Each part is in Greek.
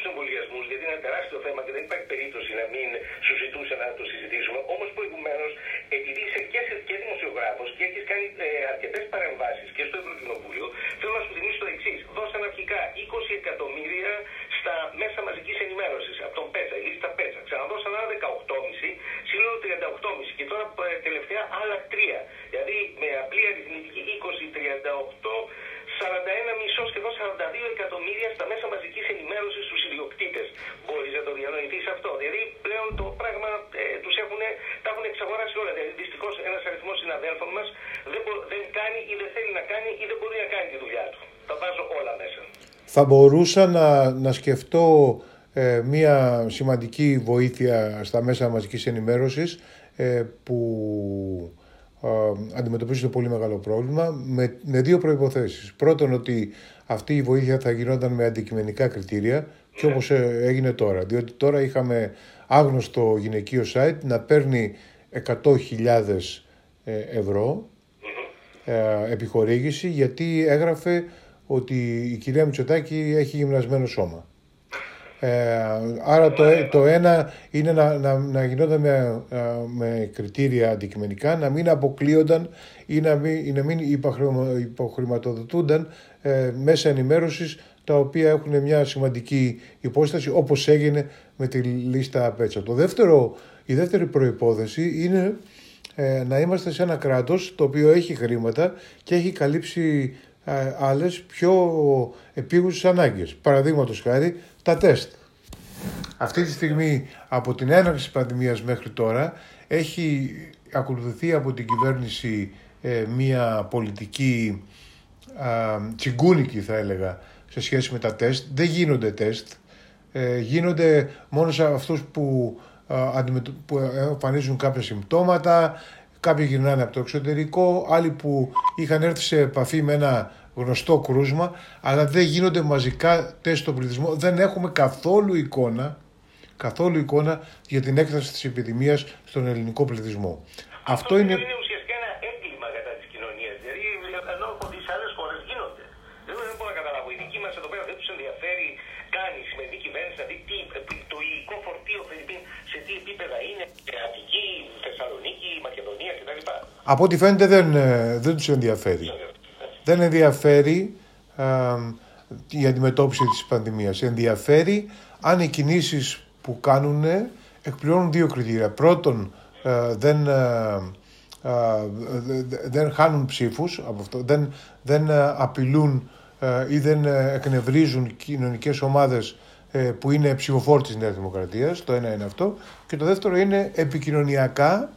τους εμβολιασμούς, γιατί είναι ένα τεράστιο θέμα και δεν υπάρχει περίπτωση να μην σου ζητούσε να το συζητήσουμε. Όμως προηγουμένω, επειδή είσαι και, και δημοσιογράφο και έχει κάνει ε, αρκετέ παρεμβάσει και στο Ευρωκοινοβούλιο, θέλω να σου θυμίσω το εξή. Δώσαν αρχικά 20 εκατομμύρια στα μέσα μαζική ενημέρωση από τον Πέτσα, η λίστα Πέτσα. Ξαναδώσαν άλλα 18,5, σύνολο 38,5 και τώρα ε, τελευταία άλλα 3. Δηλαδή με απλή αριθμητική 20, 38, 41 μισό σχεδόν 42 εκατομμύρια στα μέσα μαζική ενημέρωση στου ιδιοκτήτε. Μπορεί να το διανοηθεί αυτό. Δηλαδή πλέον το πράγμα ε, του έχουν, τα έχουν εξαγοράσει όλα. Δηλαδή δυστυχώ ένα αριθμό συναδέλφων μας δεν, δεν κάνει ή δεν θέλει να κάνει ή δεν μπορεί να κάνει τη δουλειά του. Τα βάζω όλα μέσα. Θα μπορούσα να, να σκεφτώ ε, μία σημαντική βοήθεια στα μέσα μαζικής ενημέρωσης ε, που αντιμετωπίζει το πολύ μεγάλο πρόβλημα με, με δύο προϋποθέσεις. Πρώτον ότι αυτή η βοήθεια θα γινόταν με αντικειμενικά κριτήρια και όπως ε, έγινε τώρα. Διότι τώρα είχαμε άγνωστο γυναικείο site να παίρνει 100.000 ε, ευρώ ε, επιχορήγηση γιατί έγραφε ότι η κυρία Μητσοτάκη έχει γυμνασμένο σώμα. Ε, άρα το, το ένα είναι να, να, να γινόταν με, με κριτήρια αντικειμενικά, να μην αποκλείονταν ή να μην, να μην υποχρηματοδοτούνταν ε, μέσα ενημέρωσης τα οποία έχουν μια σημαντική υπόσταση όπως έγινε με τη λίστα Πέτσα. Το δεύτερο, η δεύτερη προϋπόθεση είναι ε, να είμαστε σε ένα κράτος το οποίο έχει χρήματα και έχει καλύψει ε, άλλες πιο επίγουσες ανάγκες. Παραδείγματος χάρη τα τεστ. Αυτή τη στιγμή από την έναρξη της πανδημίας μέχρι τώρα έχει ακολουθηθεί από την κυβέρνηση ε, μια πολιτική α, τσιγκούνικη θα έλεγα σε σχέση με τα τεστ. Δεν γίνονται τεστ. Ε, γίνονται μόνο σε αυτούς που, α, που εμφανίζουν κάποια συμπτώματα, κάποιοι γυρνάνε από το εξωτερικό, άλλοι που είχαν έρθει σε επαφή με ένα γνωστό κρούσμα, αλλά δεν γίνονται μαζικά τεστ στον πληθυσμό. Δεν έχουμε καθόλου εικόνα, καθόλου εικόνα για την έκταση της επιδημίας στον ελληνικό πληθυσμό. Αυτό, Αυτό είναι... είναι ουσιαστικά ένα έγκλημα κατά τη κοινωνία. Δηλαδή, ενώ σε άλλε χώρε γίνονται. Δεν μπορώ να καταλάβω. Οι δικοί μα εδώ πέρα δεν τους ενδιαφέρει καν η σημερινή κυβέρνηση να δει τι, το υλικό φορτίο σε τι επίπεδα είναι, Αττική, Θεσσαλονίκη, Μακεδονία κτλ. Από ό,τι φαίνεται δεν, ε, δεν τους ενδιαφέρει δεν ενδιαφέρει η αντιμετώπιση της πανδημίας. Ενδιαφέρει αν οι κινήσεις που κάνουν εκπληρώνουν δύο κριτήρια. Πρώτον, ε, δεν, ε, ε, δεν χάνουν ψήφους από αυτό, δεν, δεν απειλούν ή δεν εκνευρίζουν κοινωνικές ομάδες που είναι ψηφοφόροι της Νέας Δημοκρατίας. Το ένα είναι αυτό. Και το δεύτερο είναι επικοινωνιακά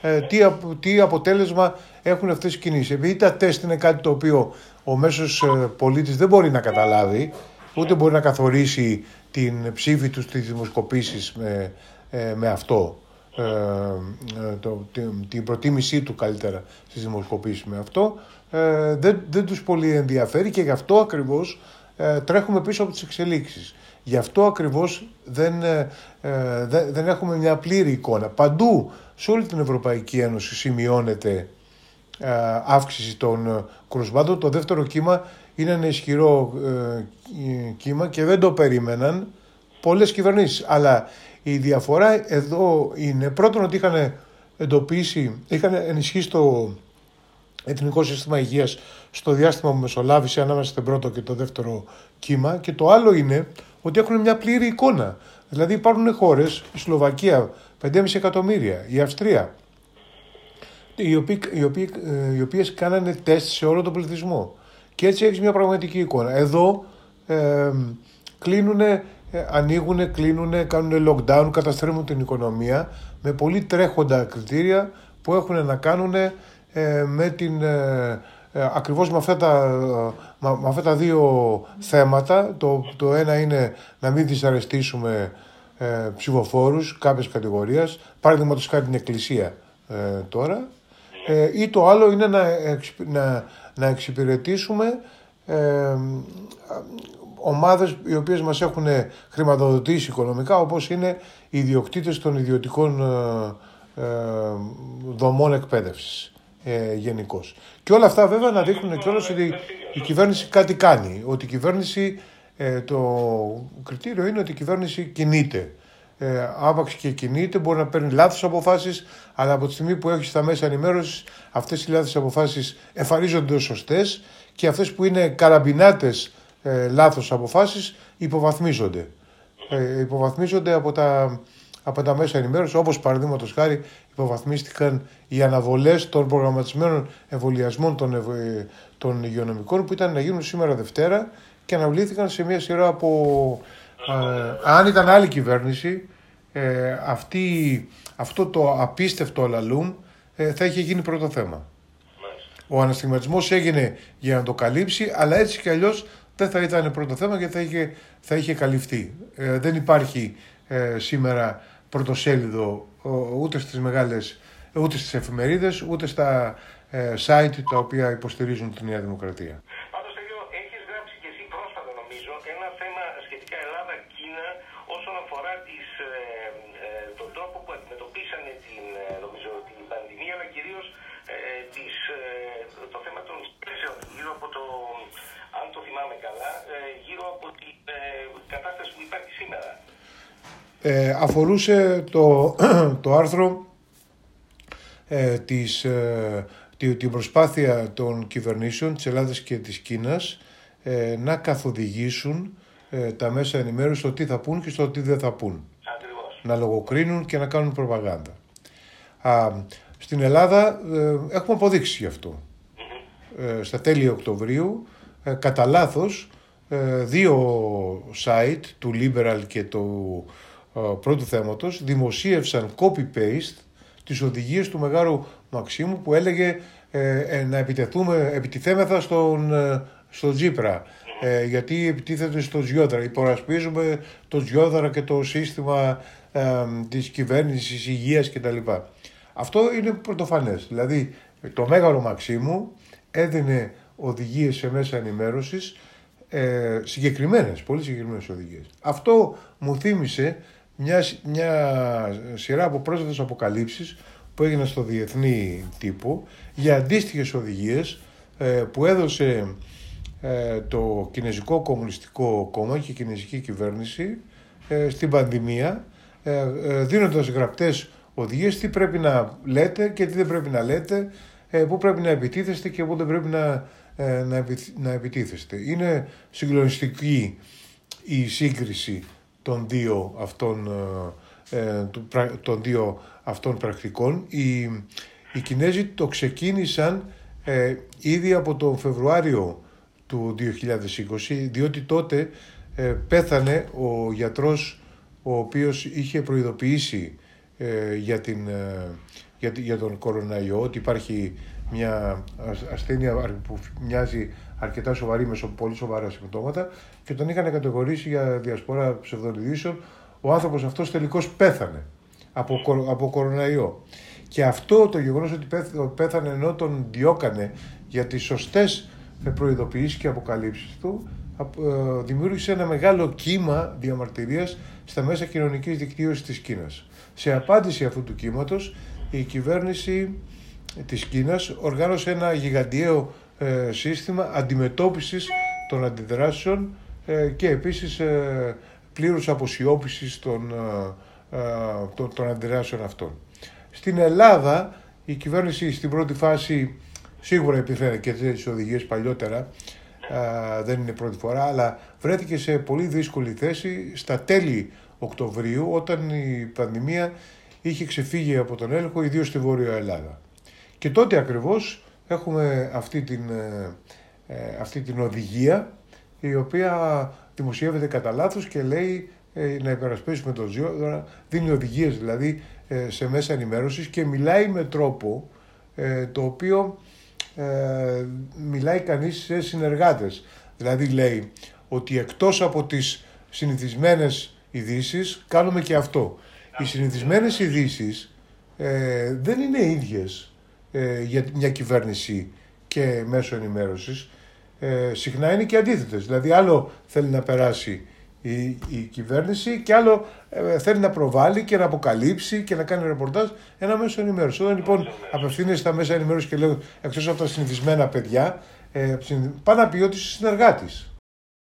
ε, τι, τι αποτέλεσμα έχουν αυτές οι κινήσεις. Επειδή τα τεστ είναι κάτι το οποίο ο μέσος ε, πολίτης δεν μπορεί να καταλάβει, ούτε μπορεί να καθορίσει την ψήφη του στις δημοσκοπήσεις με, ε, με αυτό, ε, το, την, την, προτίμησή του καλύτερα στις δημοσκοπήσεις με αυτό, δεν, δεν τους πολύ ενδιαφέρει και γι' αυτό ακριβώς τρέχουμε πίσω από τις εξελίξεις. Γι' αυτό ακριβώς δεν, δεν, δεν έχουμε μια πλήρη εικόνα. Παντού σε όλη την Ευρωπαϊκή Ένωση σημειώνεται ε, αύξηση των ε, κρουσμάτων. Το δεύτερο κύμα είναι ένα ισχυρό ε, κύμα και δεν το περίμεναν πολλές κυβερνήσεις. Αλλά η διαφορά εδώ είναι πρώτον ότι είχαν εντοπίσει, είχαν ενισχύσει το Εθνικό Σύστημα Υγείας στο διάστημα που μεσολάβησε ανάμεσα στο πρώτο και το δεύτερο κύμα και το άλλο είναι ότι έχουν μια πλήρη εικόνα. Δηλαδή υπάρχουν χώρες, η Σλοβακία 5,5 εκατομμύρια. Η Αυστρία, οι, οποίοι, οι, οποίοι, ε, οι οποίες κάνανε τεστ σε όλο τον πληθυσμό. Και έτσι έχεις μια πραγματική εικόνα. Εδώ ε, κλείνουν, ε, ανοίγουν, κλείνουν, κάνουν lockdown, καταστρέφουν την οικονομία με πολύ τρέχοντα κριτήρια που έχουν να κάνουν ε, με την... Ε, ακριβώς με αυτά, τα, με αυτά τα δύο θέματα. Το, το ένα είναι να μην δυσαρεστήσουμε ε, ψηφοφόρους κάποια κατηγορίας, παραδείγματο χάρη την Εκκλησία ε, τώρα, ε, ή το άλλο είναι να, να, να εξυπηρετήσουμε ε, ομάδες οι οποίες μας έχουν χρηματοδοτήσει οικονομικά όπως είναι οι ιδιοκτήτες των ιδιωτικών ε, ε δομών εκπαίδευσης ε, γενικώς. Και όλα αυτά βέβαια να δείχνουν κιόλας ότι η κυβέρνηση κάτι κάνει, ότι η κυβέρνηση ε, το κριτήριο είναι ότι η κυβέρνηση κινείται. Ε, άπαξ και κινείται, μπορεί να παίρνει λάθος αποφάσεις, αλλά από τη στιγμή που έχεις στα μέσα ενημέρωσης, αυτές οι λάθος αποφάσεις εμφανίζονται ως σωστές και αυτές που είναι καραμπινάτες ε, λάθος αποφάσεις υποβαθμίζονται. Ε, υποβαθμίζονται από τα, από τα μέσα ενημέρωσης, όπως παραδείγματος χάρη υποβαθμίστηκαν οι αναβολές των προγραμματισμένων εμβολιασμών των, ευ, των υγειονομικών που ήταν να γίνουν σήμερα Δευτέρα και αναβλήθηκαν σε μια σειρά από... Ε, αν ήταν άλλη κυβέρνηση, ε, αυτή, αυτό το απίστευτο λαλούμ ε, θα είχε γίνει πρώτο θέμα. Ο αναστηματισμός έγινε για να το καλύψει, αλλά έτσι κι αλλιώς δεν θα ήταν πρώτο θέμα γιατί θα είχε, θα είχε καλυφθεί. Ε, δεν υπάρχει ε, σήμερα πρωτοσέλιδο ούτε στις μεγάλες, ούτε στις εφημερίδες, ούτε στα ε, site τα οποία υποστηρίζουν τη Νέα Δημοκρατία. Ε, αφορούσε το, το άρθρο ε, της, ε, την προσπάθεια των κυβερνήσεων της Ελλάδας και της Κίνας ε, να καθοδηγήσουν ε, τα μέσα ενημέρωσης στο τι θα πούν και στο τι δεν θα πούν. Να λογοκρίνουν και να κάνουν προπαγάνδα. Α, στην Ελλάδα έχουμε αποδείξει γι' αυτό. στα τέλη Οκτωβρίου, κατά λάθος, δύο site του Liberal και του πρώτου θέματος δημοσίευσαν copy-paste τις οδηγίες του Μεγάλου Μαξίμου που έλεγε ε, ε, να επιτεθούμε, επιτιθέμεθα στον, ε, στο Τζίπρα ε, γιατί επιτίθεται στο Ζιόδαρα. Υπορασπίζουμε το Ζιόδαρα και το σύστημα ε, της κυβέρνησης υγείας κτλ. Αυτό είναι πρωτοφανές. Δηλαδή το Μέγαρο Μαξίμου έδινε οδηγίες σε μέσα ενημέρωσης ε, συγκεκριμένες, πολύ συγκεκριμένες οδηγίες. Αυτό μου θύμισε μια, μια σειρά από πρόσφατες αποκαλύψεις που έγιναν στο διεθνή τύπο για αντίστοιχες οδηγίες ε, που έδωσε ε, το Κινέζικο Κομμουνιστικό Κόμμα και η Κινέζικη Κυβέρνηση ε, στην πανδημία δίνοντας γραπτές οδηγίες τι πρέπει να λέτε και τι δεν πρέπει να λέτε, πού πρέπει να επιτίθεστε και πού δεν πρέπει να, να, να επιτίθεστε. Είναι συγκλονιστική η σύγκριση των δύο αυτών, ε, ε των δύο αυτών πρακτικών. Οι, οι Κινέζοι το ξεκίνησαν ε, ήδη από τον Φεβρουάριο του 2020, διότι τότε ε, πέθανε ο γιατρός ο οποίος είχε προειδοποιήσει για, την, για, για τον κοροναϊό, ότι υπάρχει μια ασθένεια που μοιάζει αρκετά σοβαρή με πολύ σοβαρά συμπτώματα και τον είχαν κατηγορήσει για διασπορά ψευδονιδήσεων. Ο άνθρωπος αυτός τελικώς πέθανε από, από κοροναϊό. Και αυτό το γεγονός ότι πέθανε ενώ τον διώκανε για τις σωστές προειδοποιήσεις και αποκαλύψεις του ε, δημιούργησε ένα μεγάλο κύμα διαμαρτυρίας στα μέσα κοινωνικής δικτύωσης της Κίνας. Σε απάντηση αυτού του κύματος η κυβέρνηση της Κίνας οργάνωσε ένα γιγαντιαίο ε, σύστημα αντιμετώπισης των αντιδράσεων ε, και επίσης ε, πλήρους αποσιώπησης των, των, των αντιδράσεων αυτών. Στην Ελλάδα η κυβέρνηση στην πρώτη φάση σίγουρα επιφέρει και τις οδηγίες παλιότερα, δεν είναι πρώτη φορά, αλλά βρέθηκε σε πολύ δύσκολη θέση στα τέλη Οκτωβρίου όταν η πανδημία είχε ξεφύγει από τον έλεγχο, ιδίως στη Βόρεια Ελλάδα. Και τότε ακριβώς έχουμε αυτή την, ε, ε, αυτή την οδηγία η οποία δημοσιεύεται κατά λάθος και λέει ε, να υπερασπίσουμε το ζώο, δίνει οδηγίες δηλαδή σε μέσα ενημέρωσης και μιλάει με τρόπο το οποίο μιλάει κανείς σε συνεργάτες. Δηλαδή λέει ότι εκτός από τις συνηθισμένες ειδήσεις κάνουμε και αυτό. Οι συνηθισμένες ειδήσεις δεν είναι ίδιες ε, για μια κυβέρνηση και μέσω ενημέρωσης ε, συχνά είναι και αντίθετες. Δηλαδή άλλο θέλει να περάσει η, η κυβέρνηση και άλλο ε, θέλει να προβάλλει και να αποκαλύψει και να κάνει ρεπορτάζ ένα μέσο ενημέρωσης. Όταν λοιπόν απευθύνεσαι στα μέσα ενημέρωσης και λέω εκτός από τα συνηθισμένα παιδιά, ε, πάνε να πει ότι είσαι συνεργάτης.